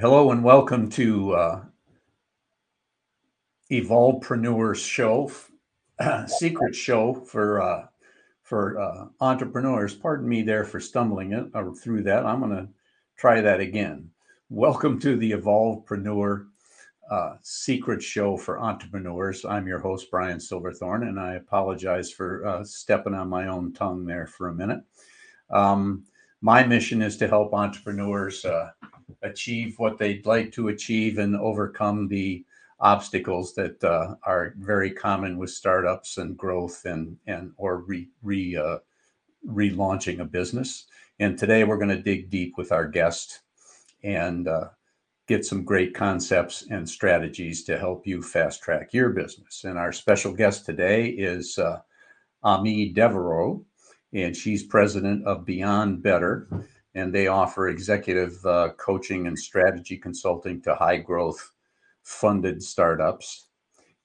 Hello and welcome to uh, Evolvepreneurs Show, secret show for uh, for uh, entrepreneurs. Pardon me there for stumbling it or through that. I'm going to try that again. Welcome to the Evolvepreneur uh, secret show for entrepreneurs. I'm your host Brian Silverthorne, and I apologize for uh, stepping on my own tongue there for a minute. Um, my mission is to help entrepreneurs uh, achieve what they'd like to achieve and overcome the obstacles that uh, are very common with startups and growth and and or re, re uh, relaunching a business. And today we're going to dig deep with our guest and uh, get some great concepts and strategies to help you fast track your business. And our special guest today is uh, Amie Devero, and she's president of Beyond Better and they offer executive uh, coaching and strategy consulting to high growth funded startups.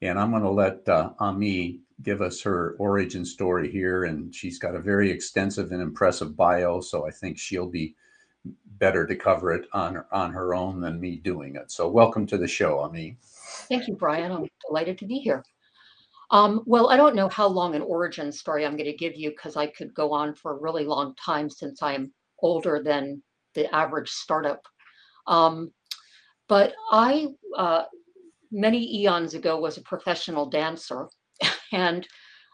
And I'm going to let uh, Amie give us her origin story here. And she's got a very extensive and impressive bio. So I think she'll be better to cover it on, on her own than me doing it. So welcome to the show, Amie. Thank you, Brian. I'm delighted to be here. Um, well, I don't know how long an origin story I'm going to give you because I could go on for a really long time since I'm older than the average startup. Um, but I, uh, many eons ago, was a professional dancer, and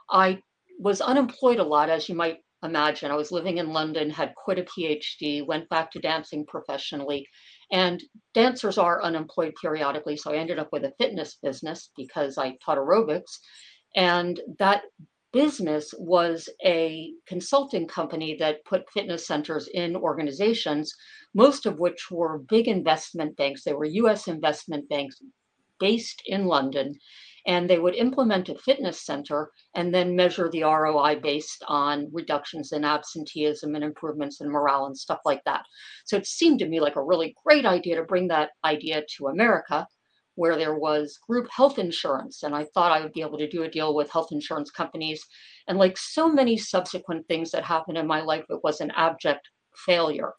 I was unemployed a lot, as you might imagine. I was living in London, had quit a PhD, went back to dancing professionally, and dancers are unemployed periodically. So I ended up with a fitness business because I taught aerobics. And that business was a consulting company that put fitness centers in organizations, most of which were big investment banks. They were US investment banks based in London. And they would implement a fitness center and then measure the ROI based on reductions in absenteeism and improvements in morale and stuff like that. So it seemed to me like a really great idea to bring that idea to America where there was group health insurance. And I thought I would be able to do a deal with health insurance companies. And like so many subsequent things that happened in my life, it was an abject failure.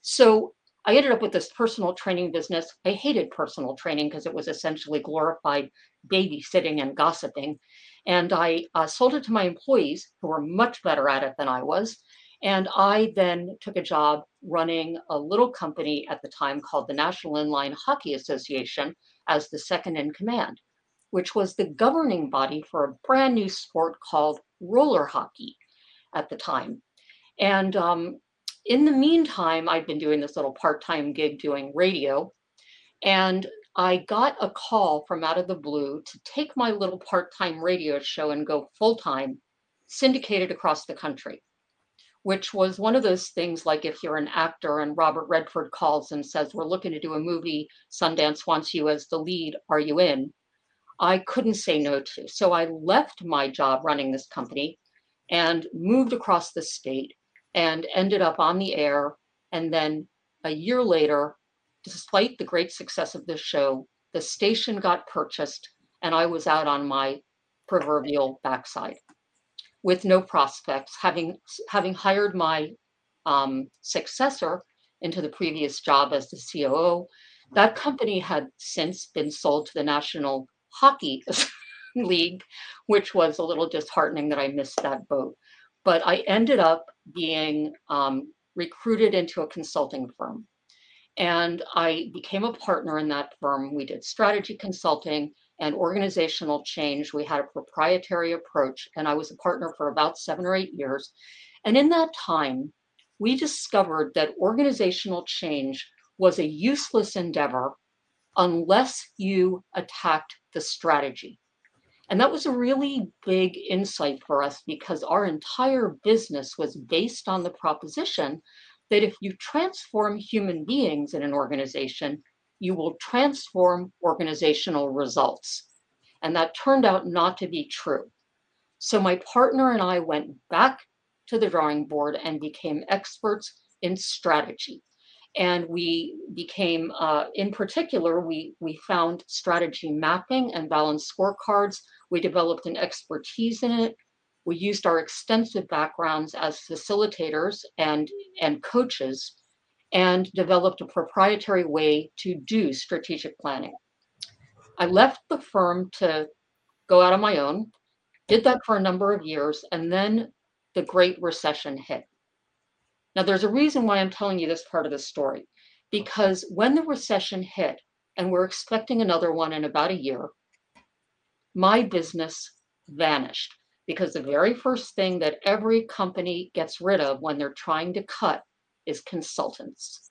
So I ended up with this personal training business. I hated personal training because it was essentially glorified babysitting and gossiping. And I uh, sold it to my employees who were much better at it than I was. And I then took a job running a little company at the time called the National Inline Hockey Association, as the second in command, which was the governing body for a brand new sport called roller hockey at the time. And um, in the meantime, I'd been doing this little part time gig doing radio. And I got a call from out of the blue to take my little part time radio show and go full time, syndicated across the country which was one of those things like if you're an actor and Robert Redford calls and says, We're looking to do a movie, Sundance wants you as the lead, are you in? I couldn't say no to. So I left my job running this company and moved across the state and ended up on the air. And then a year later, despite the great success of this show, the station got purchased and I was out on my proverbial backside with no prospects, having having hired my um, successor into the previous job as the COO. That company had since been sold to the National Hockey League, which was a little disheartening that I missed that boat. But I ended up being um, recruited into a consulting firm. And I became a partner in that firm. We did strategy consulting and organizational change. We had a proprietary approach, and I was a partner for about seven or eight years. And in that time, we discovered that organizational change was a useless endeavor unless you attacked the strategy. And that was a really big insight for us because our entire business was based on the proposition that if you transform human beings in an organization, you will transform organizational results. And that turned out not to be true. So my partner and I went back to the drawing board and became experts in strategy. And we became, uh, in particular, we, we found strategy mapping and balanced scorecards. We developed an expertise in it. We used our extensive backgrounds as facilitators and, and coaches and developed a proprietary way to do strategic planning. I left the firm to go out on my own, did that for a number of years, and then the Great Recession hit. Now, there's a reason why I'm telling you this part of the story, because when the recession hit, and we're expecting another one in about a year, my business vanished because the very first thing that every company gets rid of when they're trying to cut is consultants.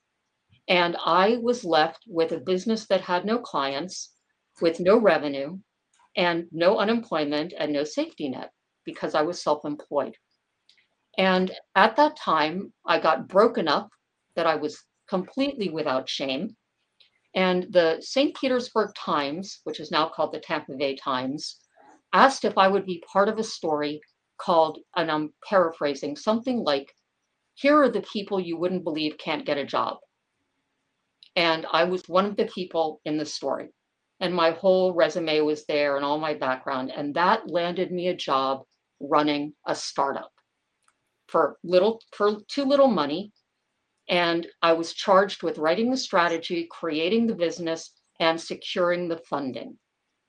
And I was left with a business that had no clients, with no revenue, and no unemployment and no safety net because I was self employed. And at that time, I got broken up that I was completely without shame. And the St. Petersburg Times, which is now called the Tampa Bay Times, asked if I would be part of a story called, and I'm paraphrasing, something like, Here are the people you wouldn't believe can't get a job. And I was one of the people in the story. And my whole resume was there and all my background. And that landed me a job running a startup for little for too little money and I was charged with writing the strategy, creating the business, and securing the funding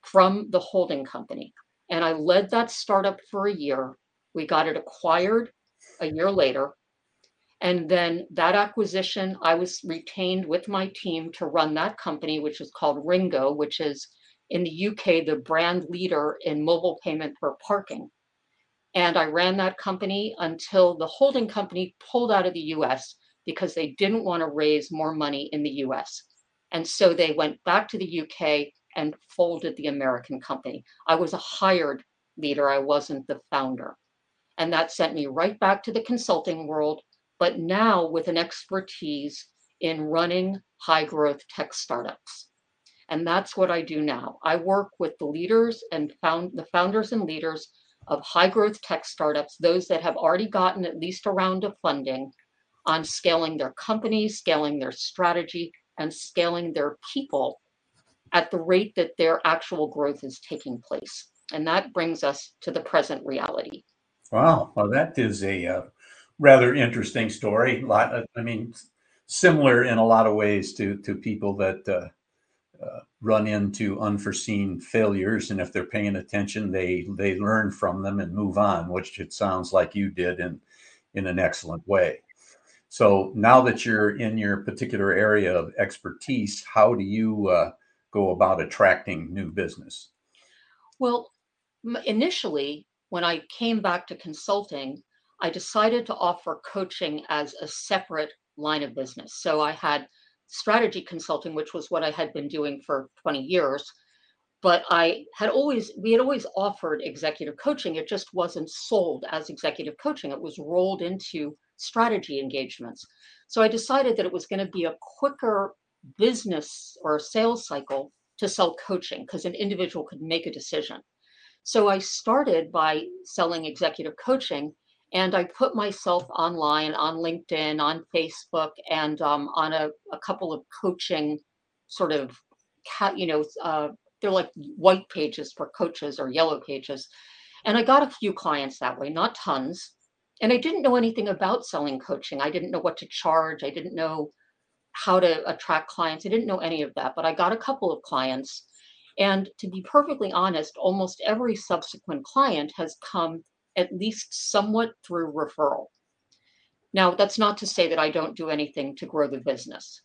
from the holding company. And I led that startup for a year. We got it acquired a year later. And then that acquisition, I was retained with my team to run that company, which is called RingGo, which is in the UK, the brand leader in mobile payment for parking. And I ran that company until the holding company pulled out of the US because they didn't want to raise more money in the US. And so they went back to the UK and folded the American company. I was a hired leader, I wasn't the founder. And that sent me right back to the consulting world, but now with an expertise in running high growth tech startups. And that's what I do now. I work with the leaders and found the founders and leaders of high growth tech startups, those that have already gotten at least a round of funding on scaling their company, scaling their strategy, and scaling their people at the rate that their actual growth is taking place. And that brings us to the present reality. Wow. Well, that is a uh, rather interesting story. a lot I mean, similar in a lot of ways to, to people that uh, uh, run into unforeseen failures. And if they're paying attention, they, they learn from them and move on, which it sounds like you did in, in an excellent way. So now that you're in your particular area of expertise, how do you uh, go about attracting new business? Well, initially, when I came back to consulting, I decided to offer coaching as a separate line of business. So I had strategy consulting, which was what I had been doing for 20 years. But I had always, we had always offered executive coaching. It just wasn't sold as executive coaching. It was rolled into strategy engagements. So I decided that it was going to be a quicker business or sales cycle to sell coaching because an individual could make a decision. So I started by selling executive coaching and I put myself online on LinkedIn, on Facebook, and um, on a, a, couple of coaching sort of, you know, uh, they're like white pages for coaches or yellow pages. And I got a few clients that way, not tons, and I didn't know anything about selling coaching. I didn't know what to charge. I didn't know how to attract clients. I didn't know any of that, but I got a couple of clients. And to be perfectly honest, almost every subsequent client has come at least somewhat through referral. Now, that's not to say that I don't do anything to grow the business.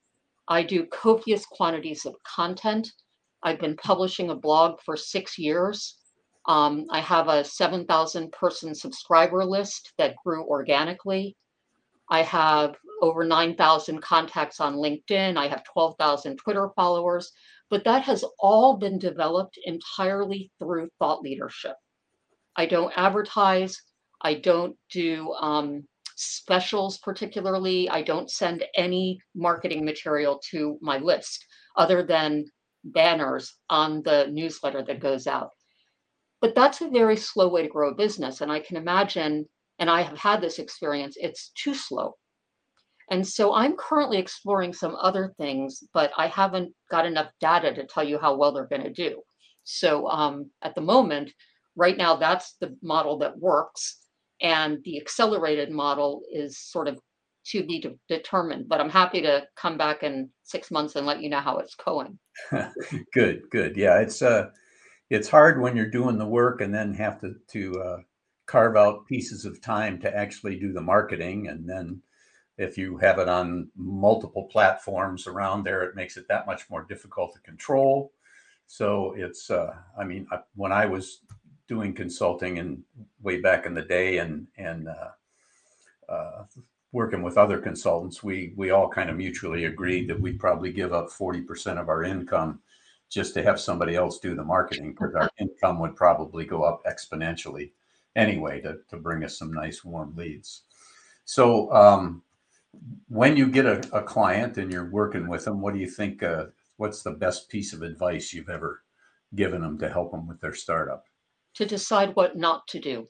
I do copious quantities of content. I've been publishing a blog for six years. Um, I have a 7,000 person subscriber list that grew organically. I have over 9,000 contacts on LinkedIn. I have 12,000 Twitter followers, but that has all been developed entirely through thought leadership. I don't advertise. I don't do um, specials particularly. I don't send any marketing material to my list other than banners on the newsletter that goes out. But that's a very slow way to grow a business. And I can imagine, and I have had this experience, it's too slow. And so I'm currently exploring some other things, but I haven't got enough data to tell you how well they're going to do. So um, at the moment, right now, that's the model that works. And the accelerated model is sort of to be de- determined. But I'm happy to come back in six months and let you know how it's going. good, good. Yeah, it's uh, it's hard when you're doing the work and then have to to uh, carve out pieces of time to actually do the marketing, and then if you have it on multiple platforms around there, it makes it that much more difficult to control. So it's, uh, I mean, I, when I was doing consulting and way back in the day, and and uh, uh, working with other consultants, we we all kind of mutually agreed that we'd probably give up forty percent of our income just to have somebody else do the marketing because our income would probably go up exponentially anyway to to bring us some nice warm leads. So um, when you get a, a, client and you're working with them, what do you think? Uh, what's the best piece of advice you've ever given them to help them with their startup? To decide what not to do.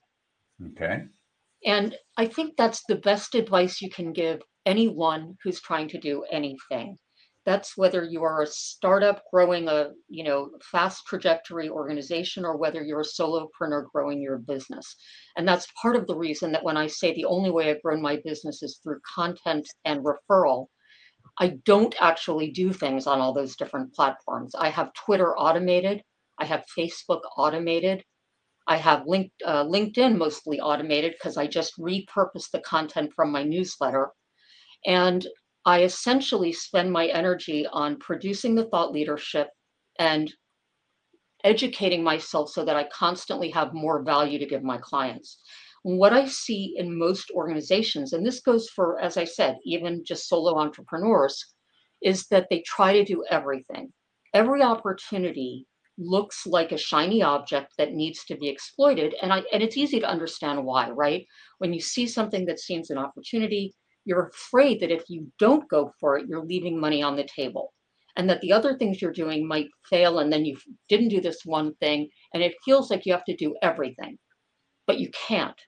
Okay. And I think that's the best advice you can give anyone who's trying to do anything. That's whether you are a startup growing a, you know, fast trajectory organization or whether you're a solopreneur growing your business. And that's part of the reason that when I say the only way I've grown my business is through content and referral, I don't actually do things on all those different platforms. I have Twitter automated, I have Facebook automated, I have linked, uh, LinkedIn mostly automated because I just repurpose the content from my newsletter. And I essentially spend my energy on producing the thought leadership and educating myself so that I constantly have more value to give my clients. What I see in most organizations, and this goes for, as I said, even just solo entrepreneurs, is that they try to do everything. Every opportunity looks like a shiny object that needs to be exploited. And I and it's easy to understand why, right? When you see something that seems an opportunity, you're afraid that if you don't go for it, you're leaving money on the table and that the other things you're doing might fail and then you didn't do this one thing and it feels like you have to do everything but you can't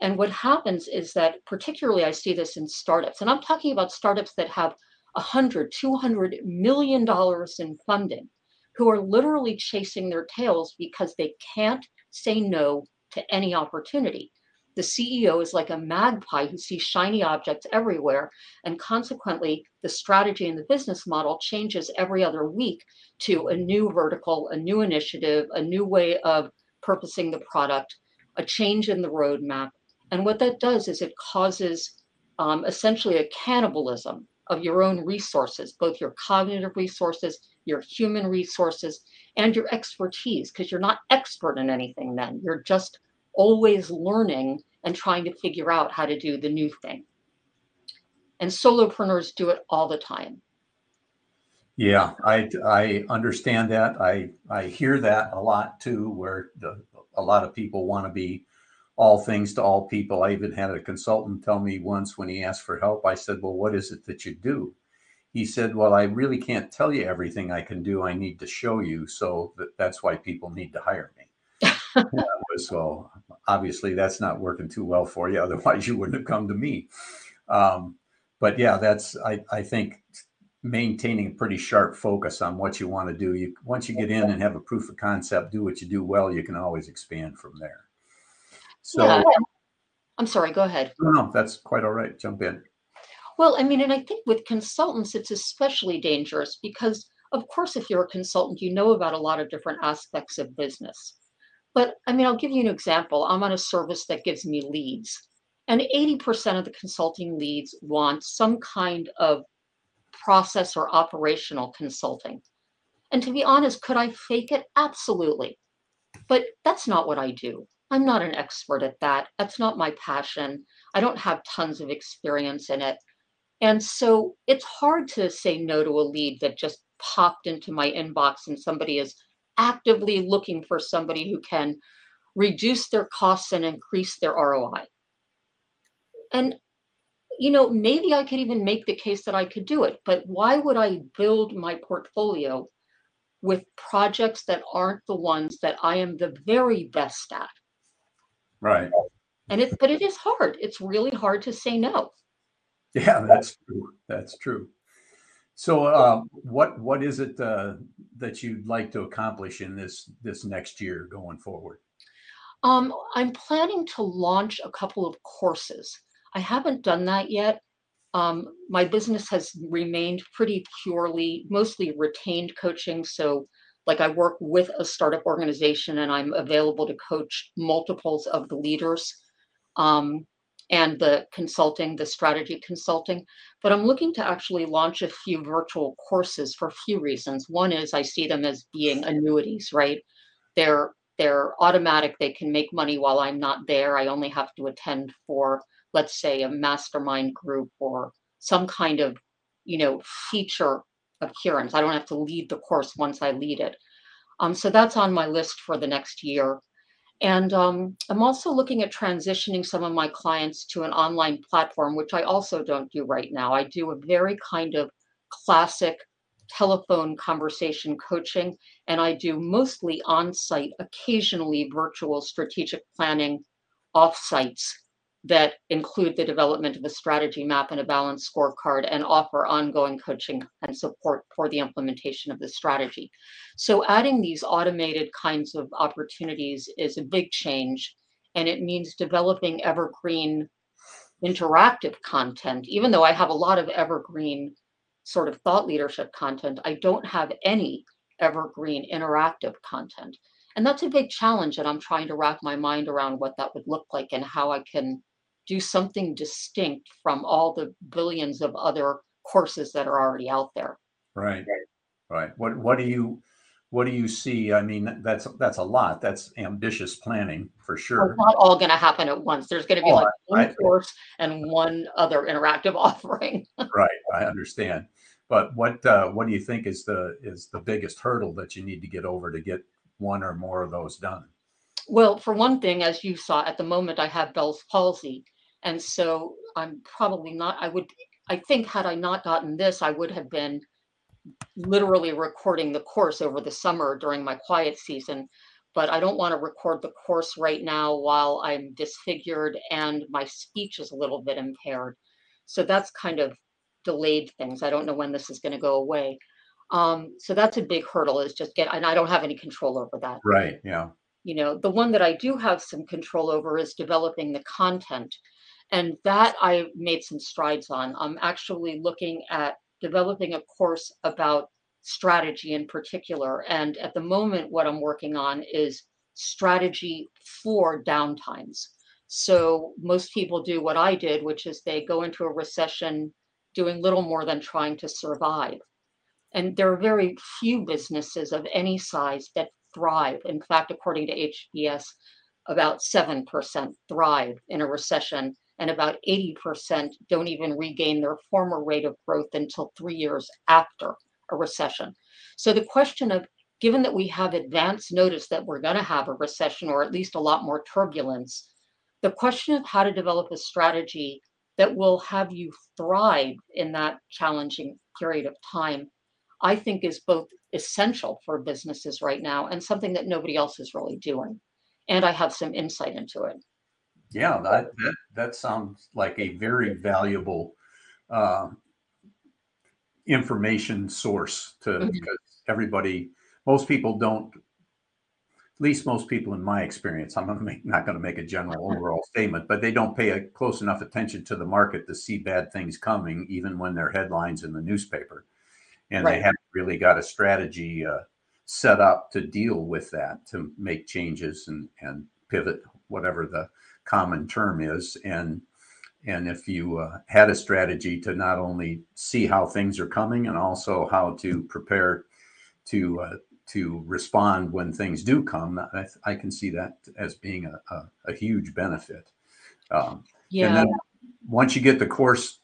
and what happens is that particularly i see this in startups and i'm talking about startups that have 100 200 million dollars in funding who are literally chasing their tails because they can't say no to any opportunity the CEO is like a magpie who sees shiny objects everywhere. And consequently, the strategy and the business model changes every other week to a new vertical, a new initiative, a new way of purposing the product, a change in the roadmap. And what that does is it causes um, essentially a cannibalism of your own resources, both your cognitive resources, your human resources, and your expertise, because you're not expert in anything then. You're just always learning and trying to figure out how to do the new thing. And solopreneurs do it all the time. Yeah, I I understand that. I I hear that a lot too, where the, a lot of people want to be all things to all people. I even had a consultant tell me once when he asked for help, I said, "Well, what is it that you do?" He said, "Well, I really can't tell you everything I can do. I need to show you, so that, that's why people need to hire me." so obviously that's not working too well for you. Otherwise, you wouldn't have come to me. Um, but yeah, that's I, I think maintaining a pretty sharp focus on what you want to do. You once you get in and have a proof of concept, do what you do well, you can always expand from there. So yeah. I'm sorry, go ahead. No, no, that's quite all right. Jump in. Well, I mean, and I think with consultants, it's especially dangerous because, of course, if you're a consultant, you know about a lot of different aspects of business. But I mean, I'll give you an example. I'm on a service that gives me leads, and 80% of the consulting leads want some kind of process or operational consulting. And to be honest, could I fake it? Absolutely. But that's not what I do. I'm not an expert at that. That's not my passion. I don't have tons of experience in it. And so it's hard to say no to a lead that just popped into my inbox and somebody is actively looking for somebody who can reduce their costs and increase their ROI. And, you know, maybe I could even make the case that I could do it, but why would I build my portfolio with projects that aren't the ones that I am the very best at? Right. And it, but it is hard. It's really hard to say no. Yeah, that's true. That's true. So, uh, what what is it uh, that you'd like to accomplish in this this next year going forward? Um, I'm planning to launch a couple of courses. I haven't done that yet, Um, my business has remained pretty purely, mostly retained coaching. So, like, I work with a startup organization and I'm available to coach multiples of the leaders um, and the consulting, the strategy consulting. But I'm looking to actually launch a few virtual courses for a few reasons. One is I see them as being annuities, right? They're they're automatic. They can make money while I'm not there. I only have to attend for, let's say, a mastermind group or some kind of, you know, feature appearance. I don't have to lead the course once I lead it. Um, so that's on my list for the next year. And um, I'm also looking at transitioning some of my clients to an online platform, which I also don't do right now. I do a very kind of classic telephone conversation coaching, and I do mostly on site, occasionally virtual strategic planning offsites that include the development of a strategy map and a balanced scorecard and offer ongoing coaching and support for the implementation of the strategy. So, adding these automated kinds of opportunities is a big change, and it means developing evergreen interactive content. Even though I have a lot of evergreen sort of thought leadership content, I don't have any evergreen interactive content. And that's a big challenge. And I'm trying to wrap my mind around what that would look like and how I can do something distinct from all the billions of other courses that are already out there. Right. Right. What what do you what do you see? I mean, that's that's a lot. That's ambitious planning for sure. It's not all going to happen at once. There's going to be oh, like one I, course and one other interactive offering. right. I understand. But what uh, what do you think is the is the biggest hurdle that you need to get over to get one or more of those done? Well, for one thing, as you saw at the moment, I have Bell's palsy, and so I'm probably not. I would. I think had I not gotten this, I would have been literally recording the course over the summer during my quiet season. But I don't want to record the course right now while I'm disfigured and my speech is a little bit impaired. So that's kind of delayed things. I don't know when this is going to go away. Um, so that's a big hurdle is just get, and I don't have any control over that. Right. Yeah. You know, the one that I do have some control over is developing the content. And that I made some strides on. I'm actually looking at developing a course about strategy in particular. And at the moment, what I'm working on is strategy for downtimes. So most people do what I did, which is they go into a recession doing little more than trying to survive. And there are very few businesses of any size that thrive. In fact, according to HBS, about 7% thrive in a recession, and about 80% don't even regain their former rate of growth until three years after a recession. So the question of given that we have advance notice that we're going to have a recession or at least a lot more turbulence, the question of how to develop a strategy that will have you thrive in that challenging period of time, I think is both essential for businesses right now and something that nobody else is really doing. And I have some insight into it. Yeah, that that, that sounds like a very valuable uh, information source to mm-hmm. because everybody, most people don't at least most people in my experience, I'm make, not going to make a general overall statement, but they don't pay a close enough attention to the market to see bad things coming, even when they're headlines in the newspaper. And right. they haven't really got a strategy uh, set up to deal with that, to make changes and, and pivot, whatever the common term is. And and if you uh, had a strategy to not only see how things are coming and also how to prepare to uh, to respond when things do come, I, I can see that as being a, a, a huge benefit. Um, yeah. And then once you get the course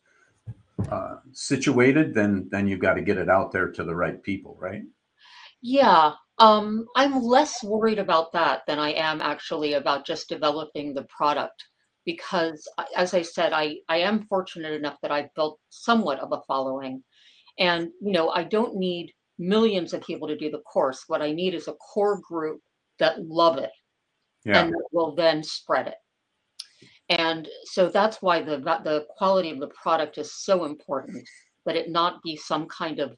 uh, situated, then then you've got to get it out there to the right people, right? Yeah, um, I'm less worried about that than I am actually about just developing the product because, as I said, I I am fortunate enough that I've built somewhat of a following, and you know I don't need millions of people to do the course. What I need is a core group that love it yeah. and will then spread it. And so that's why the the quality of the product is so important. That it not be some kind of,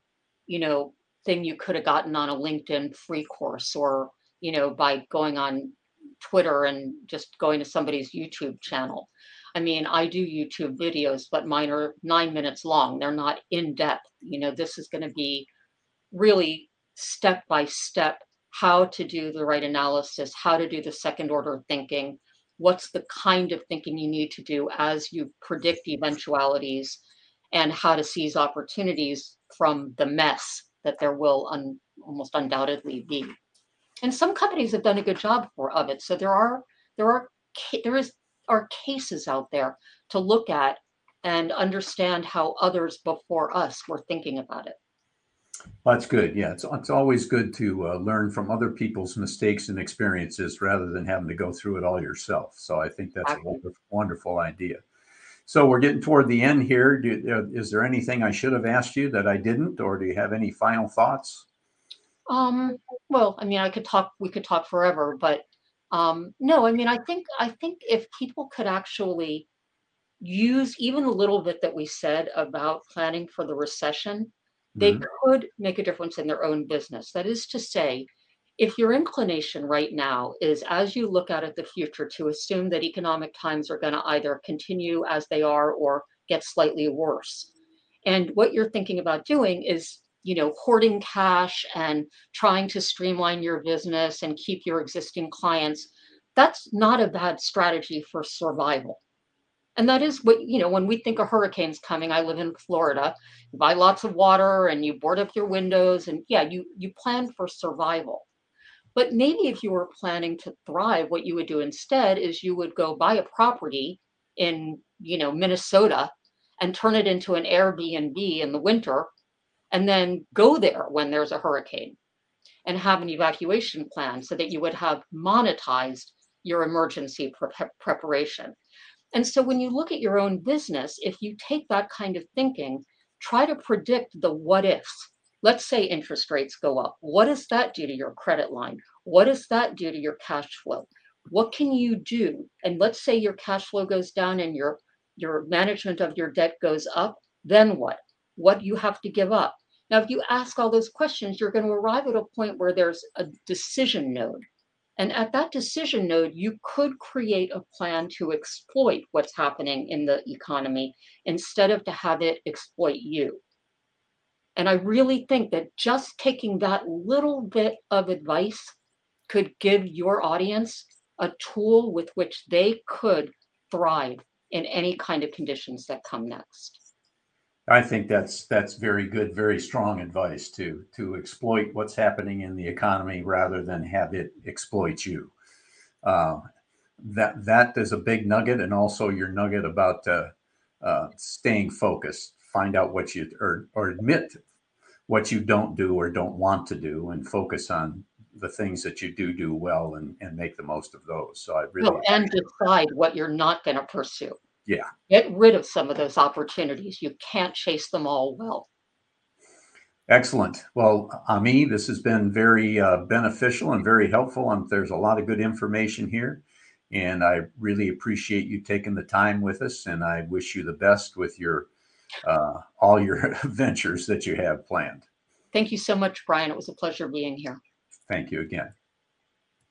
you know, thing you could have gotten on a LinkedIn free course or you know by going on Twitter and just going to somebody's YouTube channel. I mean, I do YouTube videos, but mine are nine minutes long. They're not in depth. You know, this is going to be really step by step how to do the right analysis, how to do the second order thinking, what's the kind of thinking you need to do as you predict eventualities, and how to seize opportunities from the mess that there will un- almost undoubtedly be. And some companies have done a good job for of it. So there are there are there is are cases out there to look at and understand how others before us were thinking about it. Well, that's good. Yeah, it's it's always good to uh, learn from other people's mistakes and experiences rather than having to go through it all yourself. So I think that's a wonderful, wonderful idea. So we're getting toward the end here. Do, uh, is there anything I should have asked you that I didn't, or do you have any final thoughts? Um, well, I mean, I could talk. We could talk forever, but um, no. I mean, I think I think if people could actually use even a little bit that we said about planning for the recession they mm-hmm. could make a difference in their own business. That is to say, if your inclination right now is as you look out at the future to assume that economic times are going to either continue as they are or get slightly worse, and what you're thinking about doing is you know hoarding cash and trying to streamline your business and keep your existing clients. That's not a bad strategy for survival. And that is what, you know, when we think a hurricanes coming, I live in Florida, you buy lots of water and you board up your windows and yeah, you you plan for survival. But maybe if you were planning to thrive, what you would do instead is you would go buy a property in, you know, Minnesota and turn it into an Airbnb in the winter and then go there when there's a hurricane and have an evacuation plan so that you would have monetized your emergency pre- preparation. And so when you look at your own business, if you take that kind of thinking, try to predict the what ifs. Let's say interest rates go up. What does that do to your credit line? What does that do to your cash flow? What can you do? And let's say your cash flow goes down and your your management of your debt goes up, then what? What you have to give up? Now, if you ask all those questions, you're going to arrive at a point where there's a decision node. And at that decision node, you could create a plan to exploit what's happening in the economy instead of to have it exploit you. And I really think that just taking that little bit of advice could give your audience a tool with which they could thrive in any kind of conditions that come next. I think that's that's very good, very strong advice to to exploit what's happening in the economy rather than have it exploit you. Uh, that that is a big nugget, and also your nugget about uh, uh, staying focused. Find out what you or or admit what you don't do or don't want to do, and focus on the things that you do do well and and make the most of those. So I really well, and decide what you're not going to pursue. Yeah. Get rid of some of those opportunities. You can't chase them all well. Excellent. Well, Amie, this has been very uh, beneficial and very helpful. And there's a lot of good information here. And I really appreciate you taking the time with us. And I wish you the best with your uh, all your ventures that you have planned. Thank you so much, Brian. It was a pleasure being here. Thank you again.